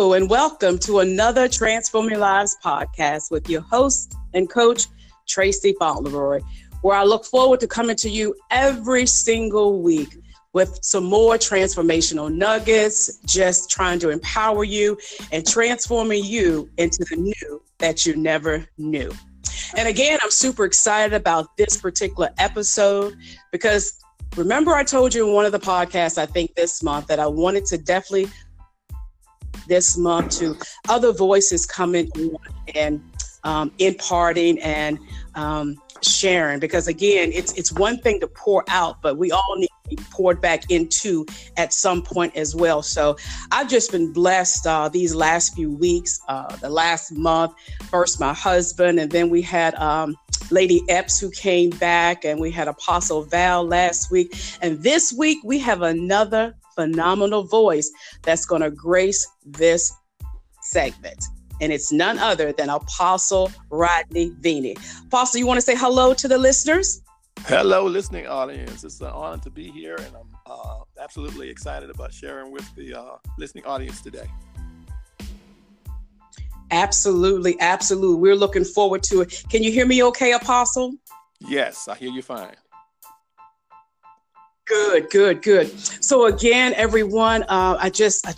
And welcome to another Transforming Lives podcast with your host and coach, Tracy Fauntleroy, where I look forward to coming to you every single week with some more transformational nuggets, just trying to empower you and transforming you into the new that you never knew. And again, I'm super excited about this particular episode because remember, I told you in one of the podcasts, I think this month, that I wanted to definitely this month to other voices coming on and um, imparting and um, sharing. Because again it's it's one thing to pour out but we all need to be poured back into at some point as well. So i've just been blessed uh, these last few weeks uh, the last month first my husband and then we had um, lady epps who came back and we had apostle val last week. And this week we have another phenomenal voice that's going to grace this segment. And it's none other than Apostle Rodney Vini. Apostle, you want to say hello to the listeners? Hello, listening audience. It's an honor to be here, and I'm uh, absolutely excited about sharing with the uh, listening audience today. Absolutely, absolutely. We're looking forward to it. Can you hear me okay, Apostle? Yes, I hear you fine. Good, good, good. So again, everyone, uh, I just I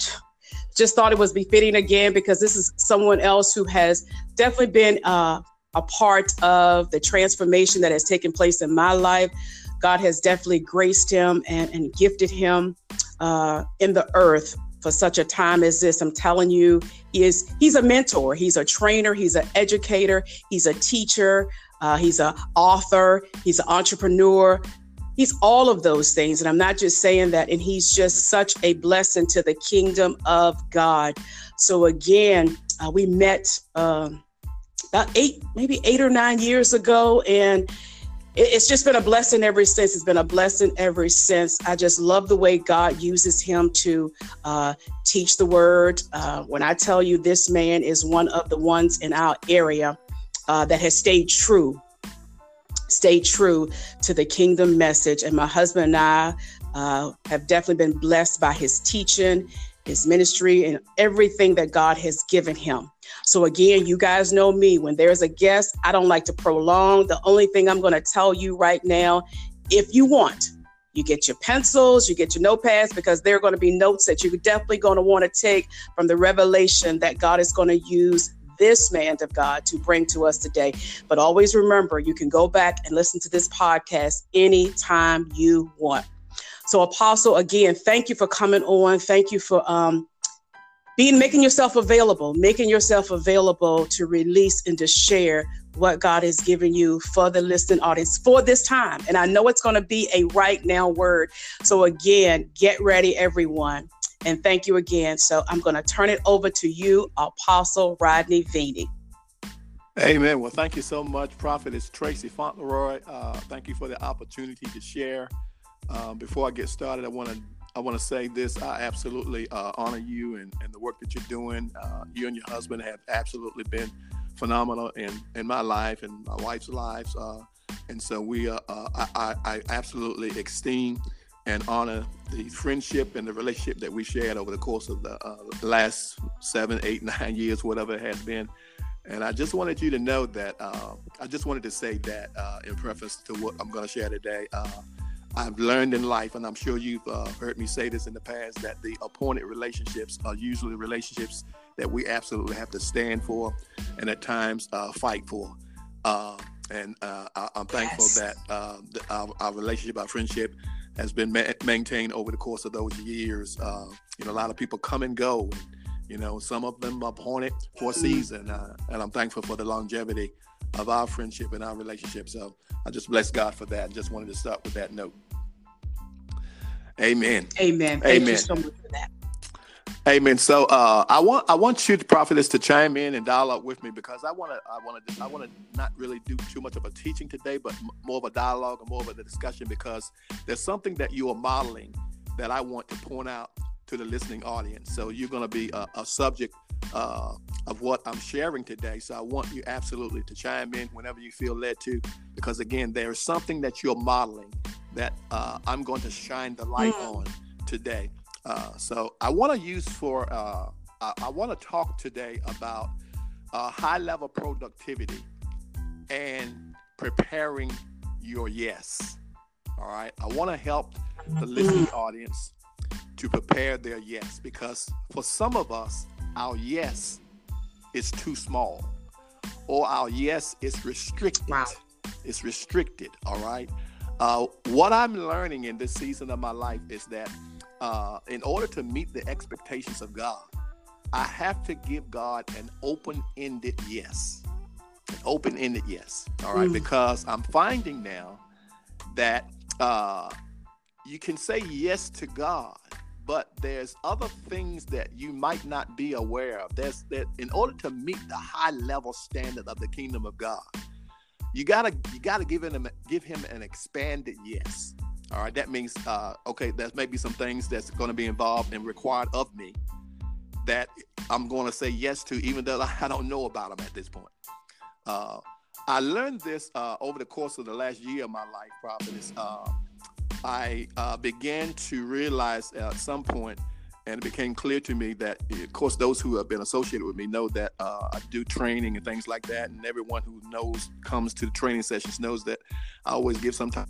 just thought it was befitting again because this is someone else who has definitely been uh, a part of the transformation that has taken place in my life. God has definitely graced him and, and gifted him uh, in the earth for such a time as this. I'm telling you, he is he's a mentor, he's a trainer, he's an educator, he's a teacher, uh, he's an author, he's an entrepreneur. He's all of those things. And I'm not just saying that. And he's just such a blessing to the kingdom of God. So, again, uh, we met uh, about eight, maybe eight or nine years ago. And it's just been a blessing ever since. It's been a blessing ever since. I just love the way God uses him to uh, teach the word. Uh, when I tell you this man is one of the ones in our area uh, that has stayed true stay true to the kingdom message. And my husband and I uh, have definitely been blessed by his teaching, his ministry, and everything that God has given him. So, again, you guys know me. When there's a guest, I don't like to prolong. The only thing I'm going to tell you right now, if you want, you get your pencils, you get your notepads, because there are going to be notes that you're definitely going to want to take from the revelation that God is going to use this man of God to bring to us today. But always remember, you can go back and listen to this podcast anytime you want. So, Apostle, again, thank you for coming on. Thank you for um, being making yourself available, making yourself available to release and to share what God has given you for the listening audience for this time. And I know it's going to be a right now word. So, again, get ready, everyone. And thank you again. So I'm going to turn it over to you, Apostle Rodney Vini. Amen. Well, thank you so much, Prophet. It's Tracy Fauntleroy. Uh, thank you for the opportunity to share. Um, before I get started, I want to I want to say this. I absolutely uh, honor you and, and the work that you're doing. Uh, you and your husband have absolutely been phenomenal in, in my life and my wife's lives. Uh, and so we, uh, uh, I, I, absolutely esteem and honor the friendship and the relationship that we shared over the course of the uh, last seven, eight, nine years, whatever it has been. And I just wanted you to know that uh, I just wanted to say that uh, in preface to what I'm going to share today. Uh, I've learned in life, and I'm sure you've uh, heard me say this in the past, that the appointed relationships are usually relationships that we absolutely have to stand for and at times uh, fight for. and I, am thankful yes. that the, our, our relationship, our friendship, has been ma- maintained over the course of those years. Uh, you know, a lot of people come and go. And, you know, some of them appointed for a mm-hmm. season, uh, and I'm thankful for the longevity of our friendship and our relationship. So I just bless God for that. Just wanted to start with that note. Amen. Amen. Thank Amen. you so much for that. Amen. So uh, I want I want you, to prophetess, to chime in and dialogue with me because I want to I want to I want to not really do too much of a teaching today, but more of a dialogue and more of a discussion because there's something that you are modeling that I want to point out to the listening audience. So you're going to be a, a subject uh, of what I'm sharing today. So I want you absolutely to chime in whenever you feel led to, because again, there is something that you're modeling that uh, I'm going to shine the light mm. on today. Uh, so I want to use for uh, I, I want to talk today about uh, high level productivity and preparing your yes. All right. I want to help the listening mm. audience to prepare their yes because for some of us, our yes is too small or our yes is restricted. Wow. It's restricted. All right. Uh, what I'm learning in this season of my life is that uh, in order to meet the expectations of God, I have to give God an open ended yes. An open ended yes. All right. Mm. Because I'm finding now that uh, you can say yes to God, but there's other things that you might not be aware of. There's that in order to meet the high level standard of the kingdom of God, you gotta you gotta give him give him an expanded yes. All right, that means uh, okay. There's maybe some things that's going to be involved and required of me that I'm going to say yes to, even though I don't know about them at this point. Uh, I learned this uh, over the course of the last year of my life, Prophetess. Uh, I uh, began to realize at some point, and it became clear to me that, of course, those who have been associated with me know that uh, I do training and things like that. And everyone who knows, comes to the training sessions, knows that I always give some time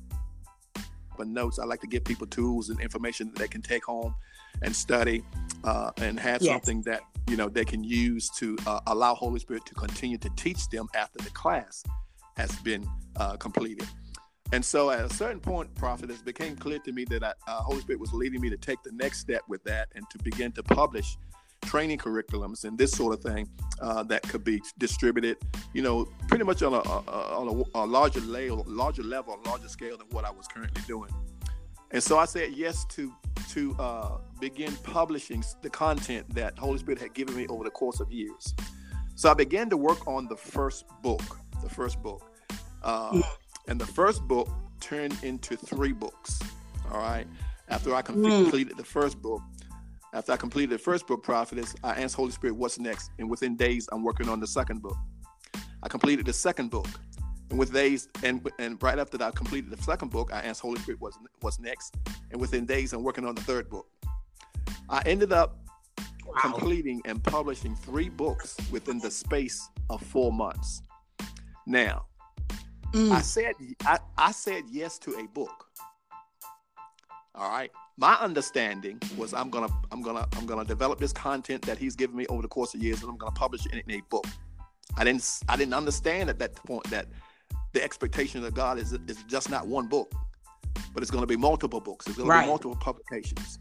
but notes. I like to give people tools and information that they can take home and study uh, and have yes. something that you know they can use to uh, allow Holy Spirit to continue to teach them after the class has been uh, completed. And so at a certain point, prophet, it became clear to me that I, uh, Holy Spirit was leading me to take the next step with that and to begin to publish training curriculums and this sort of thing uh, that could be distributed, you know, pretty much on a, on a, a, larger level, larger level, larger scale than what I was currently doing. And so I said yes to to uh, begin publishing the content that Holy Spirit had given me over the course of years. So I began to work on the first book, the first book. Uh. And the first book turned into three books. All right. After I mm. completed the first book, after I completed the first book, Prophetess, I asked Holy Spirit, what's next? And within days, I'm working on the second book. I completed the second book. And with days, and and right after that I completed the second book, I asked Holy Spirit what's what's next. And within days, I'm working on the third book. I ended up wow. completing and publishing three books within the space of four months. Now, Mm. I said I, I said yes to a book. All right. My understanding was I'm gonna I'm gonna I'm gonna develop this content that he's given me over the course of years, and I'm gonna publish it in a book. I didn't I didn't understand at that point that the expectation of God is is just not one book, but it's going to be multiple books. It's going right. to be multiple publications.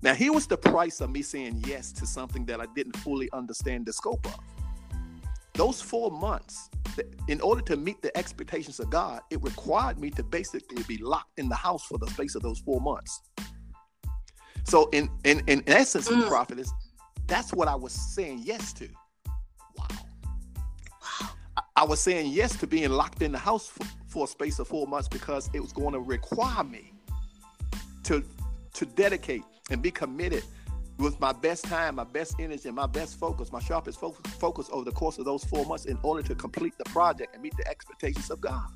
Now, here was the price of me saying yes to something that I didn't fully understand the scope of. Those four months in order to meet the expectations of God, it required me to basically be locked in the house for the space of those four months. So, in in in essence, mm. prophetess, that's what I was saying yes to. Wow. Wow. I, I was saying yes to being locked in the house for, for a space of four months because it was going to require me to to dedicate and be committed with my best time, my best energy, and my best focus, my sharpest focus, focus over the course of those four months in order to complete the project and meet the expectations of God.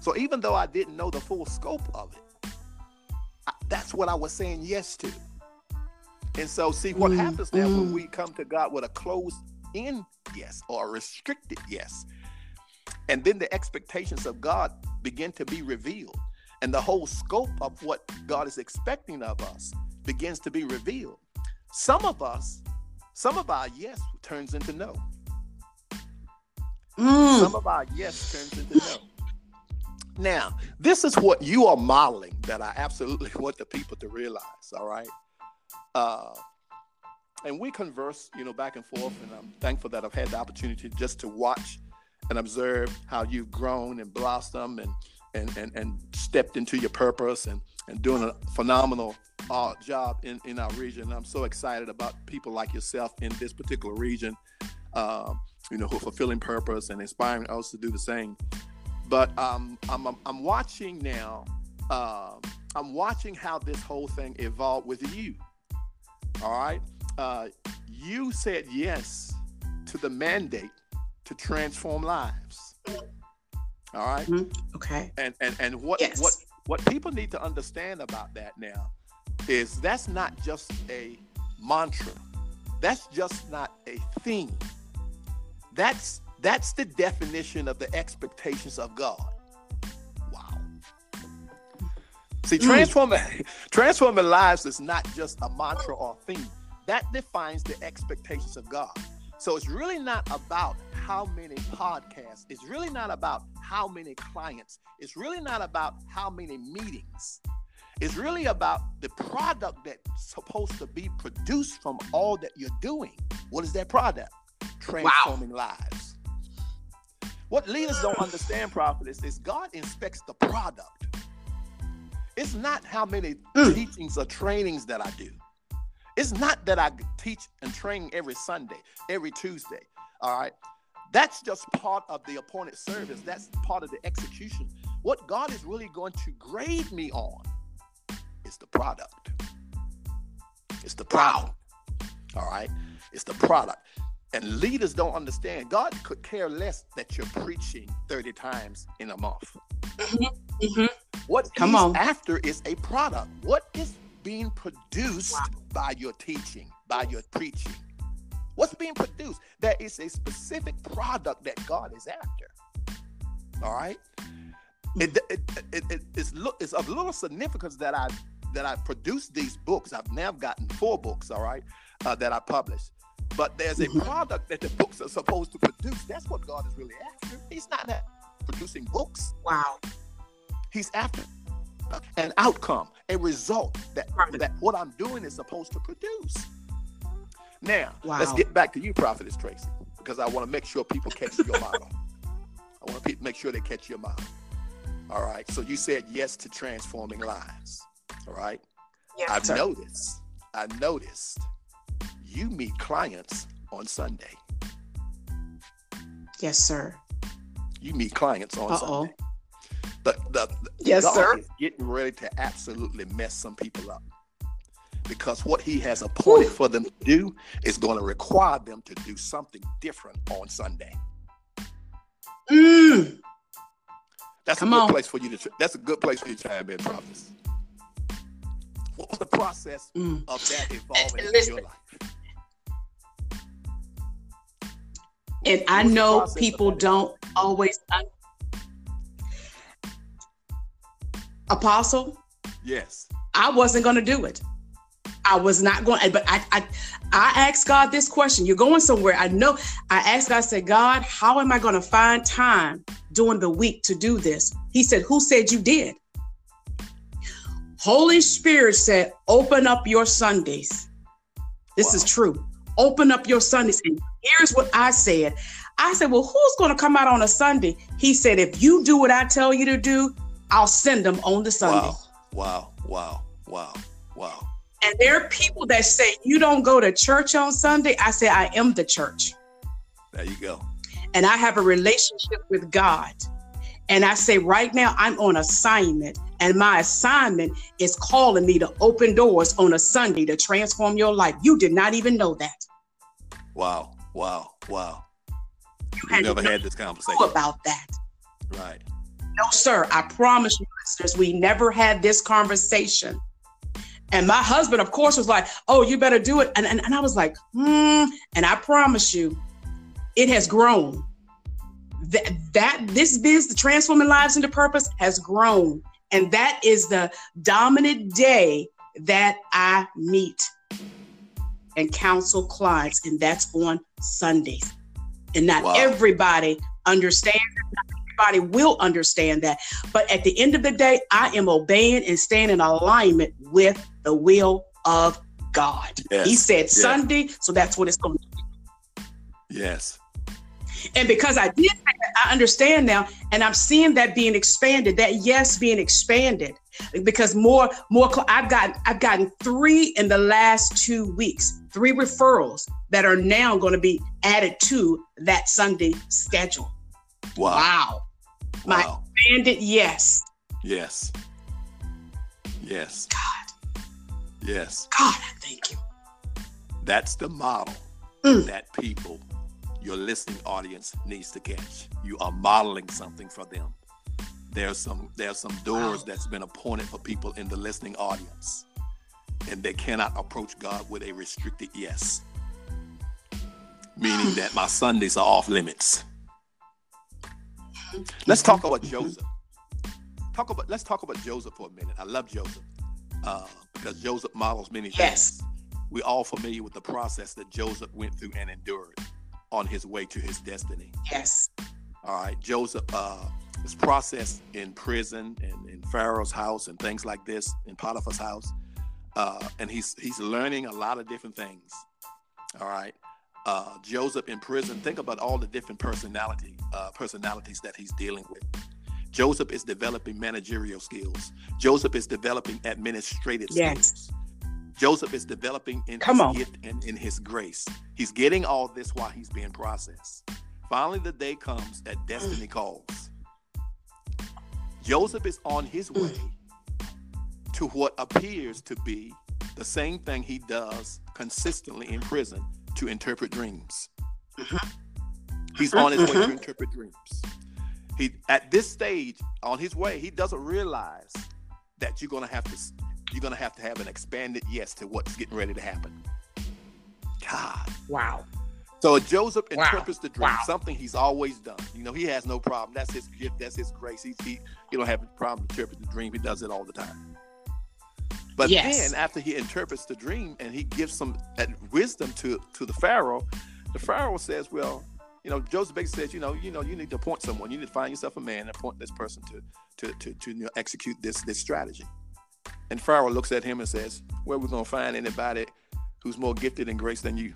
So even though I didn't know the full scope of it, that's what I was saying yes to. And so, see what mm, happens now mm. when we come to God with a closed in yes or a restricted yes. And then the expectations of God begin to be revealed. And the whole scope of what God is expecting of us begins to be revealed. Some of us, some of our yes turns into no. Mm. Some of our yes turns into no. Now, this is what you are modeling that I absolutely want the people to realize. All right. Uh, and we converse, you know, back and forth, and I'm thankful that I've had the opportunity just to watch and observe how you've grown and blossomed and and and, and stepped into your purpose and and doing a phenomenal uh, job in, in our region. I'm so excited about people like yourself in this particular region, uh, you know, who are fulfilling purpose and inspiring us to do the same. But um, I'm, I'm, I'm watching now, uh, I'm watching how this whole thing evolved with you. All right. Uh, you said yes to the mandate to transform lives. All right? mm-hmm. Okay. And and and what yes. what what people need to understand about that now is that's not just a mantra. That's just not a thing. That's that's the definition of the expectations of God. Wow. See, hmm. transforming mm. transforming lives is not just a mantra or a theme. That defines the expectations of God. So it's really not about how many podcasts. It's really not about how many clients. It's really not about how many meetings. It's really about the product that's supposed to be produced from all that you're doing. What is that product? Transforming wow. lives. What leaders don't understand, prophet, is, God inspects the product. It's not how many mm. teachings or trainings that I do. It's not that I teach and train every Sunday, every Tuesday. All right. That's just part of the appointed service. That's part of the execution. What God is really going to grade me on is the product. It's the product. All right. It's the product. And leaders don't understand. God could care less that you're preaching 30 times in a month. Mm-hmm. Mm-hmm. What Come on. after is a product. What is being produced wow. by your teaching, by your preaching? What's being produced? There is a specific product that God is after. All right. It, it, it, it, it's, it's of little significance that I that I produced these books. I've now gotten four books, all right, uh, that I published. But there's a product that the books are supposed to produce. That's what God is really after. He's not producing books. Wow. He's after an outcome, a result that, that what I'm doing is supposed to produce. Now, wow. let's get back to you, Prophetess Tracy, because I want to make sure people catch your model. I want to make sure they catch your model. All right. So you said yes to transforming lives. All right. Yes, I've sir. noticed. I noticed you meet clients on Sunday. Yes, sir. You meet clients on Uh-oh. Sunday. The, the, the yes, God sir. is getting ready to absolutely mess some people up because what he has appointed for them to do is going to require them to do something different on Sunday. Mm. That's Come a good on. place for you to. That's a good place for you to chime in, prophets. What was the process mm. of that evolving in your life? And I know people don't always. Un- Apostle. Yes. I wasn't going to do it. I was not going, but I, I, I asked God this question. You're going somewhere. I know. I asked God, I said, God, how am I going to find time during the week to do this? He said, Who said you did? Holy Spirit said, Open up your Sundays. This wow. is true. Open up your Sundays. And here's what I said I said, Well, who's going to come out on a Sunday? He said, If you do what I tell you to do, I'll send them on the Sunday. Wow, wow, wow, wow, wow. And there are people that say, You don't go to church on Sunday. I say, I am the church. There you go. And I have a relationship with God. And I say, right now, I'm on assignment. And my assignment is calling me to open doors on a Sunday to transform your life. You did not even know that. Wow, wow, wow. You never had this conversation about that. Right. No, sir. I promise you, listeners, we never had this conversation. And my husband, of course, was like, oh, you better do it. And, and, and I was like, hmm. And I promise you, it has grown. That, that this biz, the transforming lives into purpose, has grown. And that is the dominant day that I meet and counsel clients. And that's on Sundays. And not wow. everybody understands everybody will understand that. But at the end of the day, I am obeying and staying in alignment with the will of God. Yes. He said yes. Sunday, so that's what it's going to be. Yes. And because I did I understand now, and I'm seeing that being expanded, that yes being expanded. Because more, more I've gotten I've gotten three in the last two weeks, three referrals that are now going to be added to that Sunday schedule. Wow. Wow. My wow. expanded yes. Yes. Yes. God. Yes. God, I thank you. That's the model mm. that people, your listening audience, needs to catch. You are modeling something for them. There's some there's some doors wow. that's been appointed for people in the listening audience. And they cannot approach God with a restricted yes. meaning that my Sundays are off limits. Let's talk about Joseph. Talk about let's talk about Joseph for a minute. I love Joseph uh, because Joseph models many things. Yes. we're all familiar with the process that Joseph went through and endured on his way to his destiny. Yes. All right, Joseph uh, was processed in prison and in Pharaoh's house and things like this, in Potiphar's house, uh, and he's he's learning a lot of different things. All right, uh, Joseph in prison. Think about all the different personality uh, personalities that he's dealing with. Joseph is developing managerial skills. Joseph is developing administrative Yes. skills. Joseph is developing in Come his on. gift and in his grace. He's getting all this while he's being processed. Finally, the day comes that destiny calls. Joseph is on his Mm. way to what appears to be the same thing he does consistently in prison to interpret dreams. He's on his way to Mhm. interpret dreams. He at this stage on his way, he doesn't realize that you're gonna have to you're gonna have to have an expanded yes to what's getting ready to happen. God. Wow. So Joseph Wow. interprets the dream, Wow. something he's always done. You know, he has no problem. That's his gift. That's his grace. He, he, he don't have a problem interpreting the dream. He does it all the time. But Yes. then after he interprets the dream and he gives some wisdom to to the Pharaoh, the Pharaoh says, "Well, you know, Joseph basically says, you know, you know, you need to appoint someone. You need to find yourself a man and appoint this person to to to to you know, execute this this strategy." And Pharaoh looks at him and says, "Where are we gonna find anybody who's more gifted in grace than you?"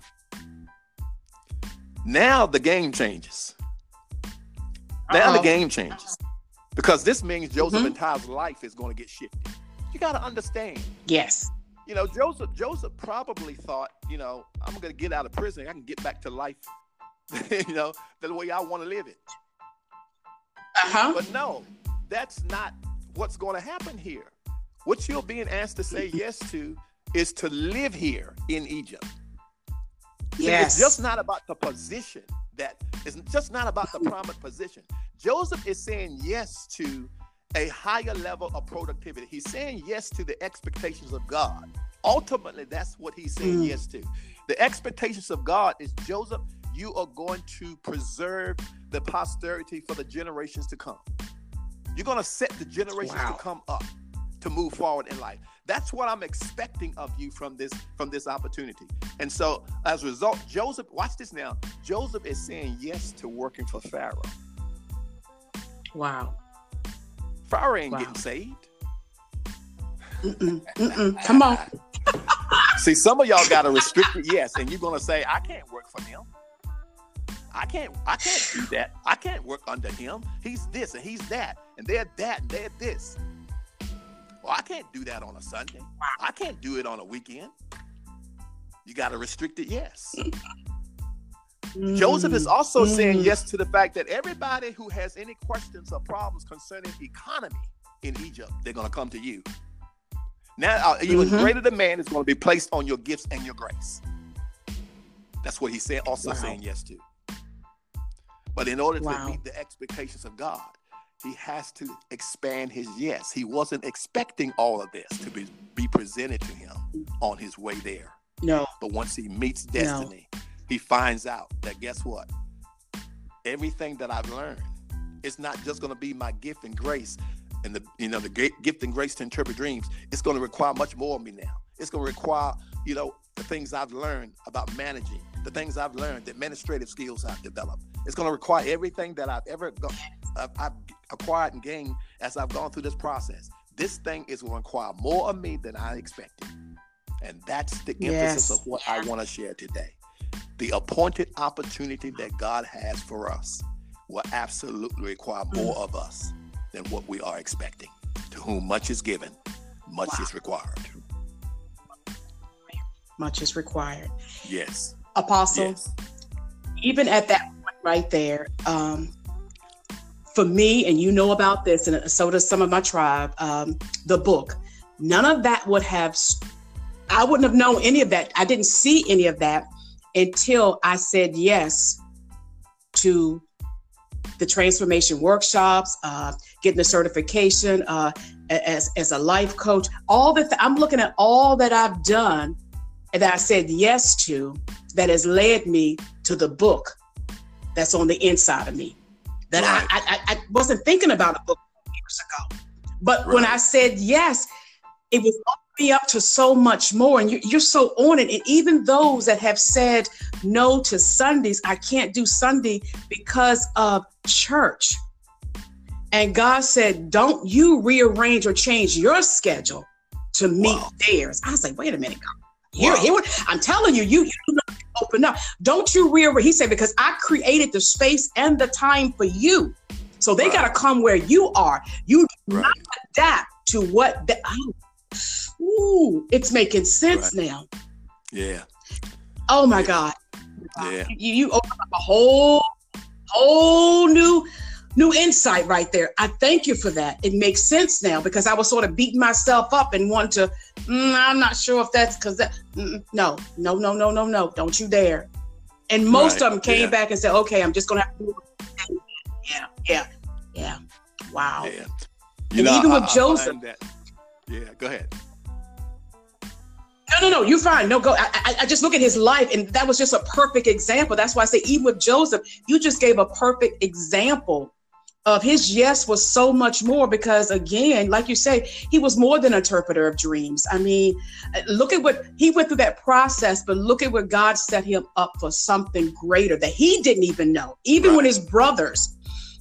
Now the game changes. Now the Uh-oh. game changes because this means Joseph's Mhm. entire life is going to get shifted. You got to understand. Yes. You know, Joseph. Joseph probably thought, you know, I'm going to get out of prison. I can get back to life. you know, the way I want to live it. Uh huh. But no, that's not what's going to happen here. What you're being asked to say yes to is to live here in Egypt. See, Yes. It's just not about the position that it's just not about the prominent position. Joseph is saying yes to a higher level of productivity. He's saying yes to the expectations of God. Ultimately, that's what he's saying Mm. yes to. The expectations of God is Joseph, you are going to preserve the posterity for the generations to come. You're going to set the generations Wow. to come up to move forward in life. That's what I'm expecting of you from this from this opportunity. And so as a result, Joseph, watch this now. Joseph is saying yes to working for Pharaoh. Wow. Pharaoh ain't Wow. getting saved. Mm-mm. Mm-mm. Come on. See, some of y'all got a restricted yes, and you're gonna say, I can't work for him. I can't, I can't do that. I can't work under him. He's this and he's that, and they're that and they're this. Well, I can't do that on a Sunday. I can't do it on a weekend. You got to restrict it, yes. Joseph is also saying Mm. yes to the fact that everybody who has any questions or problems concerning economy in Egypt, they're going to come to you. Now, uh, even Mhm. greater demand is going to be placed on your gifts and your grace. That's what he's saying, also Wow. saying yes to. But in order Wow. to meet the expectations of God, he has to expand his yes. He wasn't expecting all of this to be, be presented to him on his way there. No. But once he meets destiny, he finds out that guess what? Everything that I've learned, it's not just going to be my gift and grace and the you know the gift and grace to interpret dreams. It's going to require much more of me now. It's going to require you know the things I've learned about managing, the things I've learned, the administrative skills I've developed. It's going to require everything that I've ever go, I've, I've acquired and gained as I've gone through this process. This thing is going to require more of me than I expected. And that's the emphasis Yes. of what I want to share today. The appointed opportunity that God has for us will absolutely require mm. more of us than what we are expecting. To whom much is given, much Wow. is required. Much is required. Yes. Apostle, Yes. even at that point right there, um, for me, and you know about this, and so does some of my tribe, um, the book, none of that would have, I wouldn't have known any of that. I didn't see any of that until I said yes to the transformation workshops, uh, getting the certification uh, as, as a life coach. All that I'm looking at all that I've done that I said yes to that has led me to the book that's on the inside of me. That right. I, I, I wasn't thinking about a book years ago. But right. when I said yes, it was me up to so much more. And you, you're so on it. And even those that have said no to Sundays, I can't do Sunday because of church. And God said, Don't you rearrange or change your schedule to meet wow. theirs. I was like, Wait a minute, God. Wow. here, I'm telling you, you, you open up. Don't you rearrange? He said, Because I created the space and the time for you. So they got to come where you are. You right. not adapt to what the, oh, ooh, it's making sense right. now. Yeah. Oh my yeah. God. Yeah. You, you open up a whole, whole new, new insight right there. I thank you for that. It makes sense now because I was sort of beating myself up and want to. Mm, I'm not sure if that's because that. Mm, no, no, no, no, no, no. Don't you dare. And most right. of them came yeah. back and said, "Okay, I'm just gonna have to." Yeah, yeah, yeah. Wow. Yeah. You and know, even I, with I Joseph. Yeah, go ahead. No, no, no, you're fine. No, go. I, I, I, just look at his life, and that was just a perfect example. That's why I say, even with Joseph, you just gave a perfect example of his yes was so much more because, again, like you say, he was more than an interpreter of dreams. I mean, look at what he went through that process, but look at what God set him up for something greater that he didn't even know. Even right. when his brothers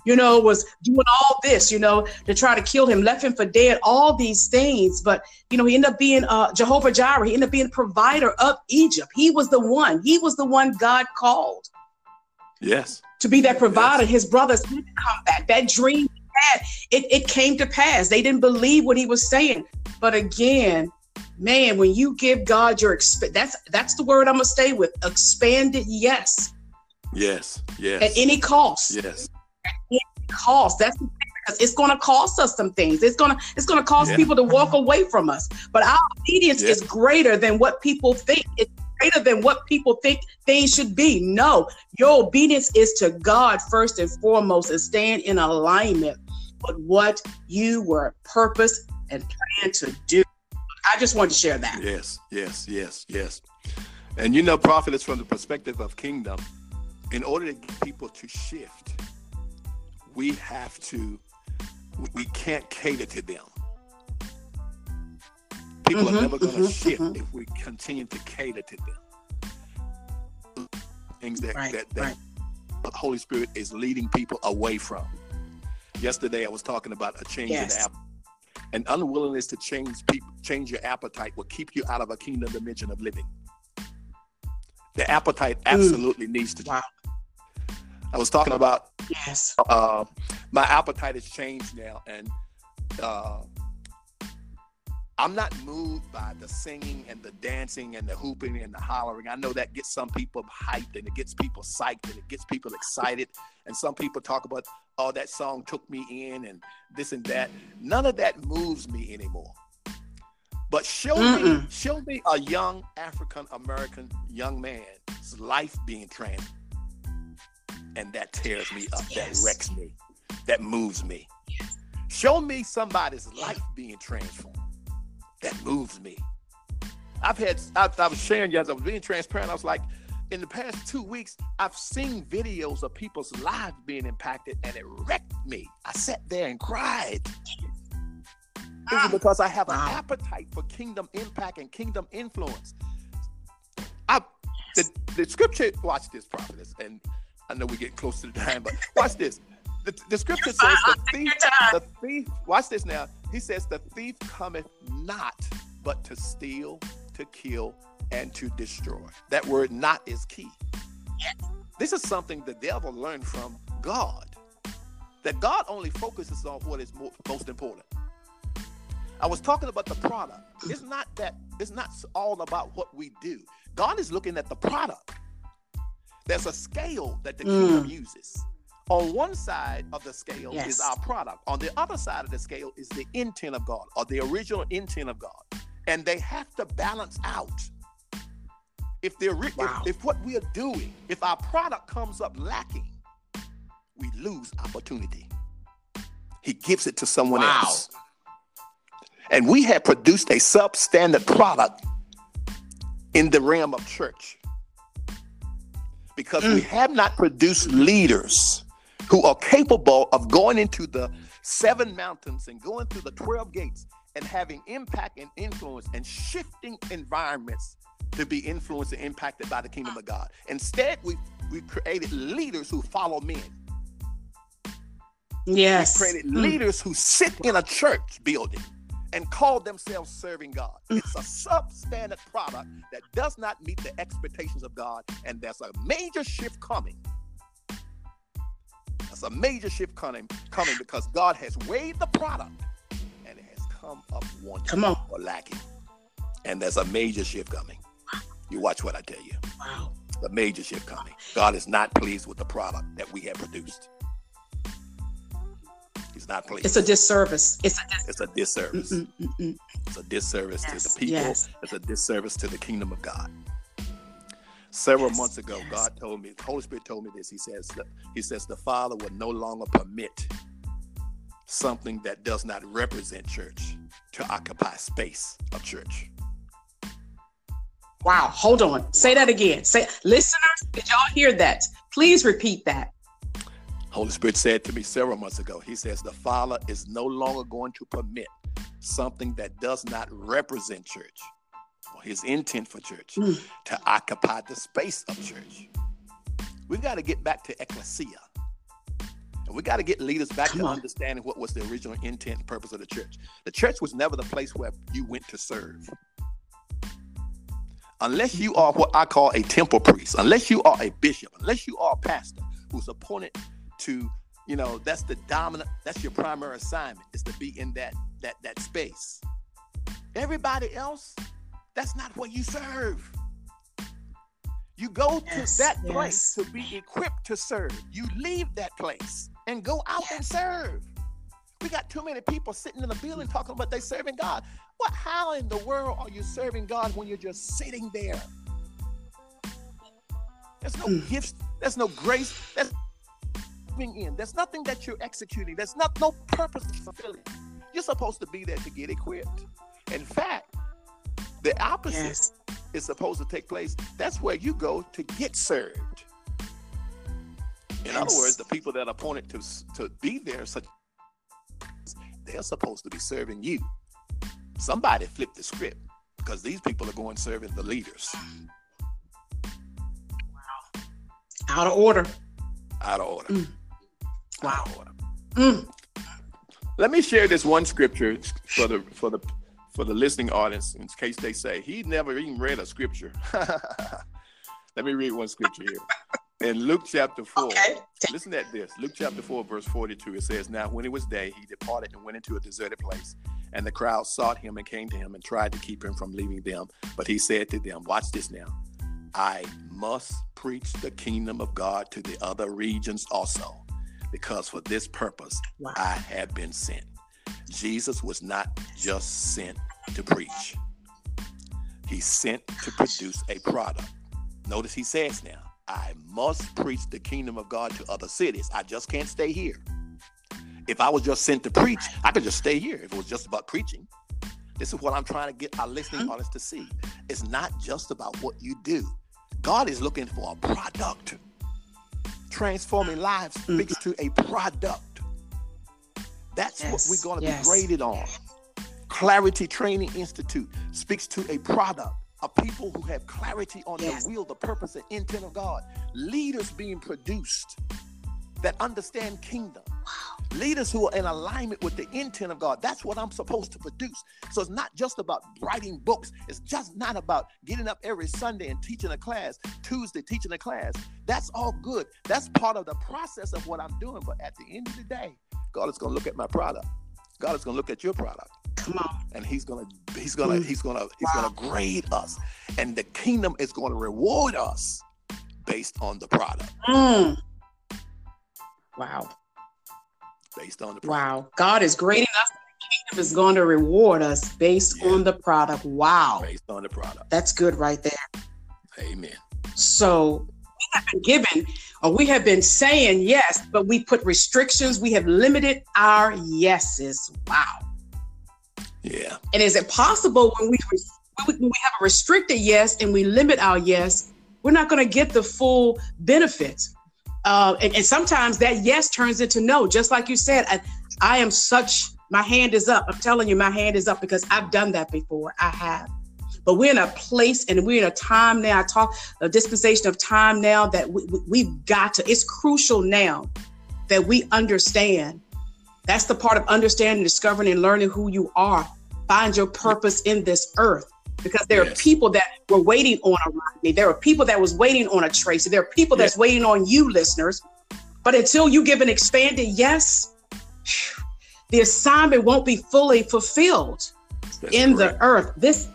you know, was doing all this, you know, to try to kill him, left him for dead, all these things. But, you know, he ended up being uh, Jehovah Jireh. He ended up being provider of Egypt. He was the one. He was the one God called. Yes. To be that provider. Yes. His brothers didn't come back. That dream he had, it, it came to pass. They didn't believe what he was saying. But again, man, when you give God your exp- that's that's the word I'm gonna stay with. Expanded yes. Yes. Yes. At any cost. Yes At any cost. That's because it's going to cost us some things. It's going to it's to cause yeah. people to walk away from us. But our obedience yeah. is greater than what people think. It's greater than what people think things should be. No, your obedience is to God first and foremost, and stand in alignment with what you were purpose and plan to do. I just wanted to share that. Yes, yes, yes, yes. And you know, prophet is from the perspective of kingdom. In order to get people to shift, we have to, we can't cater to them. People mm-hmm, are never going to mm-hmm, shift mm-hmm. if we continue to cater to them. Things that, right, that, that right. the Holy Spirit is leading people away from. Yesterday, I was talking about a change yes. in app. An unwillingness to change people, change your appetite will keep you out of a kingdom dimension of living. The appetite absolutely mm. needs to. Wow. I was talking about Yes. Uh, my appetite has changed now, and uh, I'm not moved by the singing and the dancing and the hooping and the hollering. I know that gets some people hyped and it gets people psyched and it gets people excited. And some people talk about, oh, that song took me in and this and that. None of that moves me anymore. But show Mm-mm. me, show me a young African American young man's life being transformed and that tears me up, yes. that wrecks me, that moves me. Show me somebody's life being transformed. That moves me. I've had, I, I was sharing, yes, I was being transparent. I was like, in the past two weeks, I've seen videos of people's lives being impacted and it wrecked me. I sat there and cried. This is because I have an appetite for kingdom impact and kingdom influence. I, the, the scripture, watch this, prophetess, and I know we get close to the time, but watch this. The, the scripture says the thief, the thief, watch this now. He says the thief cometh not but to steal, to kill, and to destroy. That word not is key. This is something the devil learned from God. That God only focuses on what is most important. I was talking about the product. It's not that it's not all about what we do. God is looking at the product. There's a scale that the kingdom mm. uses. On one side of the scale yes. is our product. On the other side of the scale is the intent of God or the original intent of God. And they have to balance out. If they're wow. if, if what we are doing, if our product comes up lacking, we lose opportunity. He gives it to someone wow. else. And we have produced a substandard product in the realm of church because mm. we have not produced leaders who are capable of going into the seven mountains and going through the 12 gates and having impact and influence and shifting environments to be influenced and impacted by the kingdom of God. Instead, we we created leaders who follow men. Yes. We created mm. leaders who sit in a church building and call themselves serving God. Mm. It's a substandard product that does not meet the expectations of God, and there's a major shift coming. A major shift coming, coming because God has weighed the product and it has come up wanting come on. or lacking. And there's a major shift coming. You watch what I tell you. Wow. The major shift coming. God is not pleased with the product that we have produced. He's not pleased. It's a disservice. It's a, dis- it's a disservice. Mm-mm, mm-mm. It's a disservice yes, to the people. Yes. It's a disservice to the kingdom of God. Several yes, months ago, God told me, the Holy Spirit told me this. He says, He says, the Father will no longer permit something that does not represent church to occupy space of church. Wow, hold on. Say that again. Say listeners, did y'all hear that? Please repeat that. Holy Spirit said to me several months ago, He says, The Father is no longer going to permit something that does not represent church or His intent for church mm. to occupy the space of church. We've got to get back to ecclesia. And we got to get leaders back Come to on. understanding what was the original intent and purpose of the church. The church was never the place where you went to serve unless you are what I call a temple priest, unless you are a bishop, unless you are a pastor who's appointed to, you know, that's the dominant, that's your primary assignment is to be in that that that space. Everybody else, that's not what you serve. You go yes, to that yes. place to be equipped to serve. You leave that place and go out yes. and serve. We got too many people sitting in the building talking about they serving God. What? How in the world are you serving God when you're just sitting there? There's no mm. gifts. There's no grace. There's nothing in. There's nothing that you're executing. There's not no purpose fulfilling. You're supposed to be there to get equipped. In fact, the opposite yes. is supposed to take place. That's where you go to get served. In yes. other words, the people that are appointed to to be there, such they're supposed to be serving you. Somebody flipped the script because these people are going serving the leaders. Wow. Out of order. Out of order. Mm. Wow. Of order. Mm. Let me share this one scripture for the for the for the listening audience in case they say he never even read a scripture. Let me read one scripture here in Luke chapter 4, okay. listen at this. Luke chapter 4, verse 42, it says, Now when it was day, he departed and went into a deserted place. And the crowd sought him and came to him and tried to keep him from leaving them. But he said to them, Watch this now. I must preach the kingdom of God to the other regions also, because for this purpose wow. I have been sent. Jesus was not just sent to preach, he sent to produce a product. Notice he says now, I must preach the kingdom of God to other cities. I just can't stay here. If I was just sent to preach, I could just stay here if it was just about preaching. This is what I'm trying to get our listening mm-hmm. audience to see. It's not just about what you do. God is looking for a product. Transforming lives mm-hmm. speaks to a product. That's yes, what we're going to yes. be graded on. Clarity Training Institute speaks to a product of people who have clarity on yes. the will, the purpose, and intent of God. Leaders being produced that understand kingdom. Wow. Leaders who are in alignment with the intent of God. That's what I'm supposed to produce. So it's not just about writing books. It's just not about getting up every Sunday and teaching a class, Tuesday teaching a class. That's all good. That's part of the process of what I'm doing. But at the end of the day, God is going to look at my product. God is going to look at your product. Come on. And he's gonna he's gonna mm. he's gonna he's wow. gonna grade us. And the kingdom is gonna reward us based on the product. Mm. Wow. Based on the product. Wow. God is grading us. The kingdom is going to reward us based yeah. on the product. Wow. Based on the product. That's good right there. Amen. So we have been given or we have been saying yes, but we put restrictions. We have limited our yeses. Wow. Yeah. And is it possible when we when we have a restricted yes and we limit our yes, we're not going to get the full benefits. Uh, and, and, sometimes that yes turns into no. Just like you said, I, I am such. My hand is up. I'm telling you, my hand is up because I've done that before. I have. But we're in a place and we're in a time now. I talk a dispensation of time now that we, we, we've got to. It's crucial now that we understand. That's the part of understanding, discovering, and learning who you are. Find your purpose in this earth because there yes. are people that were waiting on a Rodney. There are people that was waiting on a Tracy. There are people yes. that's waiting on you, listeners. But until you give an expanded yes, the assignment won't be fully fulfilled that's in correct. the earth. This,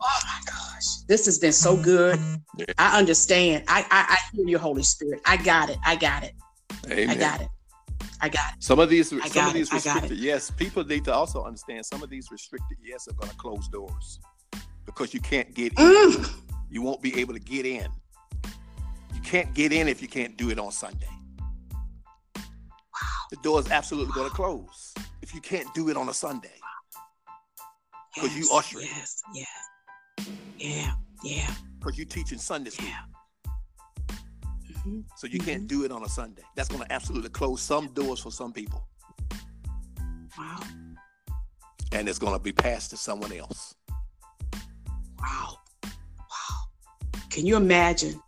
oh my gosh, this has been so good. Yeah. I understand. I, I I hear your Holy Spirit. I got it. I got it. Amen. I got it. I got it. Some of these, some of these restricted yes, people need to also understand some of these restricted yes are going to close doors because you can't get in. Mm. You won't be able to get in. You can't get in if you can't do it on Sunday. Wow. The door is absolutely wow. going to close if you can't do it on a Sunday because yes, you usher it. Yes, yeah, yeah, yeah. Because you're teaching Sunday school. Yeah. Mm-hmm. So you mm-hmm. can't do it on a Sunday. That's going to absolutely close some doors for some people. Wow. And it's going to be passed to someone else. Wow. Wow. Can you imagine?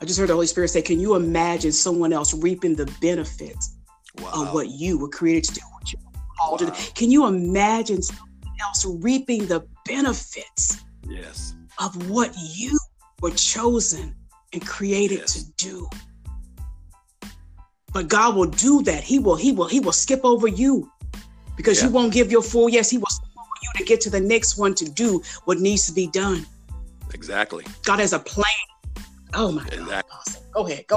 I just heard the Holy Spirit say, Can you imagine someone else reaping the benefits wow. of what you were created to do? What you called wow. to Can you imagine someone else reaping the benefits yes. of what you were chosen and created yes. to do? But God will do that. He will, He will, He will skip over you because yeah. you won't give your full yes. He will to get to the next one to do what needs to be done. Exactly. God has a plan. Oh my exactly. God. Awesome. Go ahead. Go.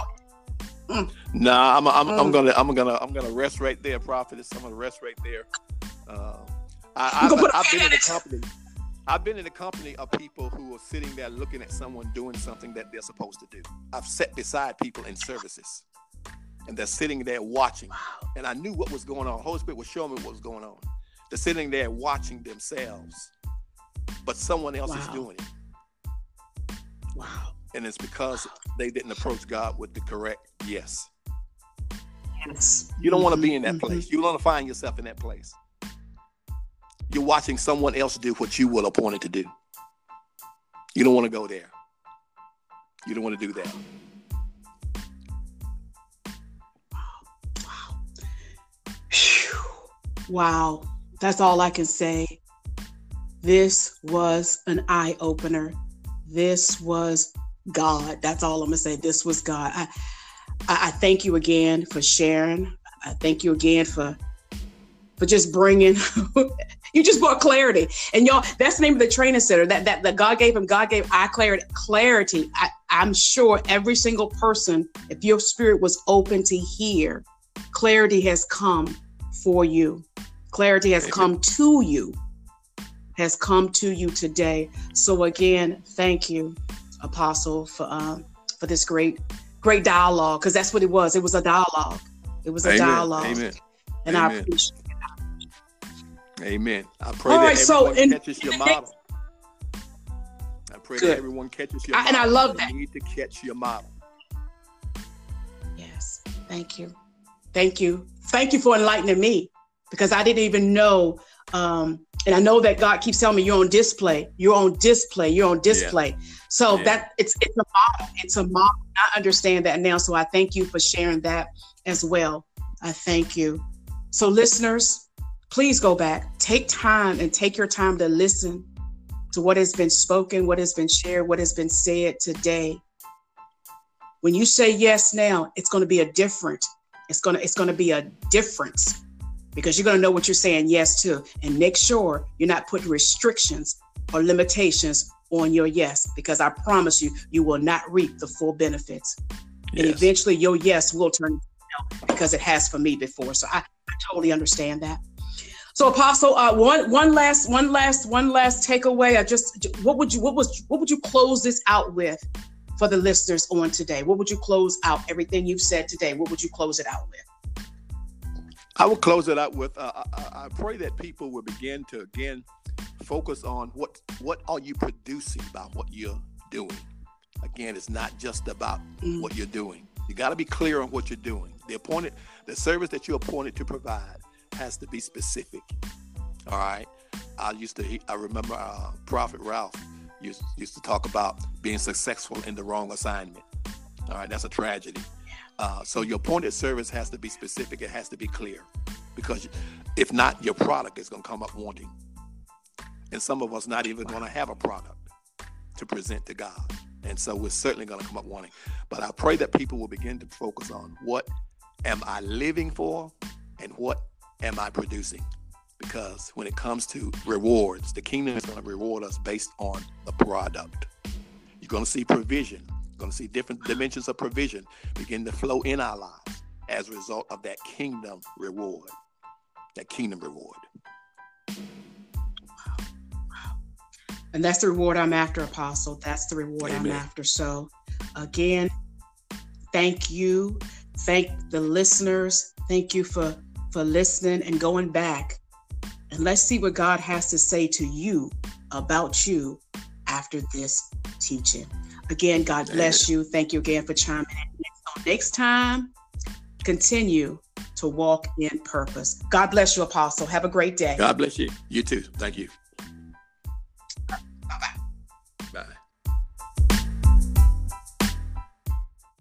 Mm. Nah, I'm, I'm, mm. I'm, gonna I'm gonna I'm gonna rest right there, prophet. I'm gonna rest right there. Uh, I, I, I've been in the company. I've been in the company of people who are sitting there looking at someone doing something that they're supposed to do. I've sat beside people in services, and they're sitting there watching, and I knew what was going on. Holy Spirit was showing me what was going on. They're sitting there watching themselves, but someone else wow. is doing it. Wow. And it's because they didn't approach God with the correct yes. Yes. You don't mm-hmm. want to be in that mm-hmm. place. You don't want to find yourself in that place. You're watching someone else do what you were appointed to do. You don't want to go there. You don't want to do that. Wow. Wow. That's all I can say. This was an eye opener. This was God. That's all I'm gonna say. This was God. I, I, I thank you again for sharing. I thank you again for for just bringing. you just brought clarity, and y'all. That's the name of the training center that that, that God gave him. God gave eye clarity. Clarity. I, I'm sure every single person, if your spirit was open to hear, clarity has come for you. Clarity has come to you, has come to you today. So again, thank you, Apostle, for um, for this great, great dialogue, because that's what it was. It was a dialogue. It was a Amen. dialogue. Amen. And Amen. I appreciate it. Amen. I pray All that right, everyone so in, catches your model. I pray Good. that everyone catches your I, model. And I love that. You need to catch your model. Yes. Thank you. Thank you. Thank you for enlightening me because I didn't even know. Um, and I know that God keeps telling me you're on display, you're on display, you're on display. Yeah. So yeah. that it's it's a model. It's a model. I understand that now. So I thank you for sharing that as well. I thank you. So listeners, please go back. Take time and take your time to listen to what has been spoken, what has been shared, what has been said today. When you say yes now, it's going to be a different. It's going to it's going to be a difference because you're going to know what you're saying yes to. And make sure you're not putting restrictions or limitations on your yes, because I promise you, you will not reap the full benefits. Yes. And eventually your yes will turn no because it has for me before. So I, I totally understand that. So Apostle, uh, one one last one last one last takeaway. I just what would you what was what would you close this out with for the listeners on today? What would you close out everything you've said today? What would you close it out with? I will close it out with uh, I, I, pray that people will begin to again focus on what what are you producing by what you're doing. Again, it's not just about mm. what you're doing. You got to be clear on what you're doing. The appointed, the service that you're appointed to provide has to be specific. All right. I used to, I remember uh, Prophet Ralph used, used to talk about being successful in the wrong assignment. All right. That's a tragedy. Uh, so your appointed service has to be specific. It has to be clear because if not, your product is going to come up wanting. And some of us not even going to have a product to present to God. And so we're certainly going to come up wanting. But I pray that people will begin to focus on what am I living for and what am I producing? Because when it comes to rewards, the kingdom is going to reward us based on the product. You're going to see provision. Going to see different dimensions of provision begin to flow in our lives as a result of that kingdom reward. That kingdom reward. And that's the reward I'm after, Apostle. That's the reward Amen. I'm after. So, again, thank you. Thank the listeners. Thank you for for listening and going back. And let's see what God has to say to you about you after this teaching. Again, God bless you. Thank you again for chiming in. So next time, continue to walk in purpose. God bless you, Apostle. Have a great day. God bless you. You too. Thank you.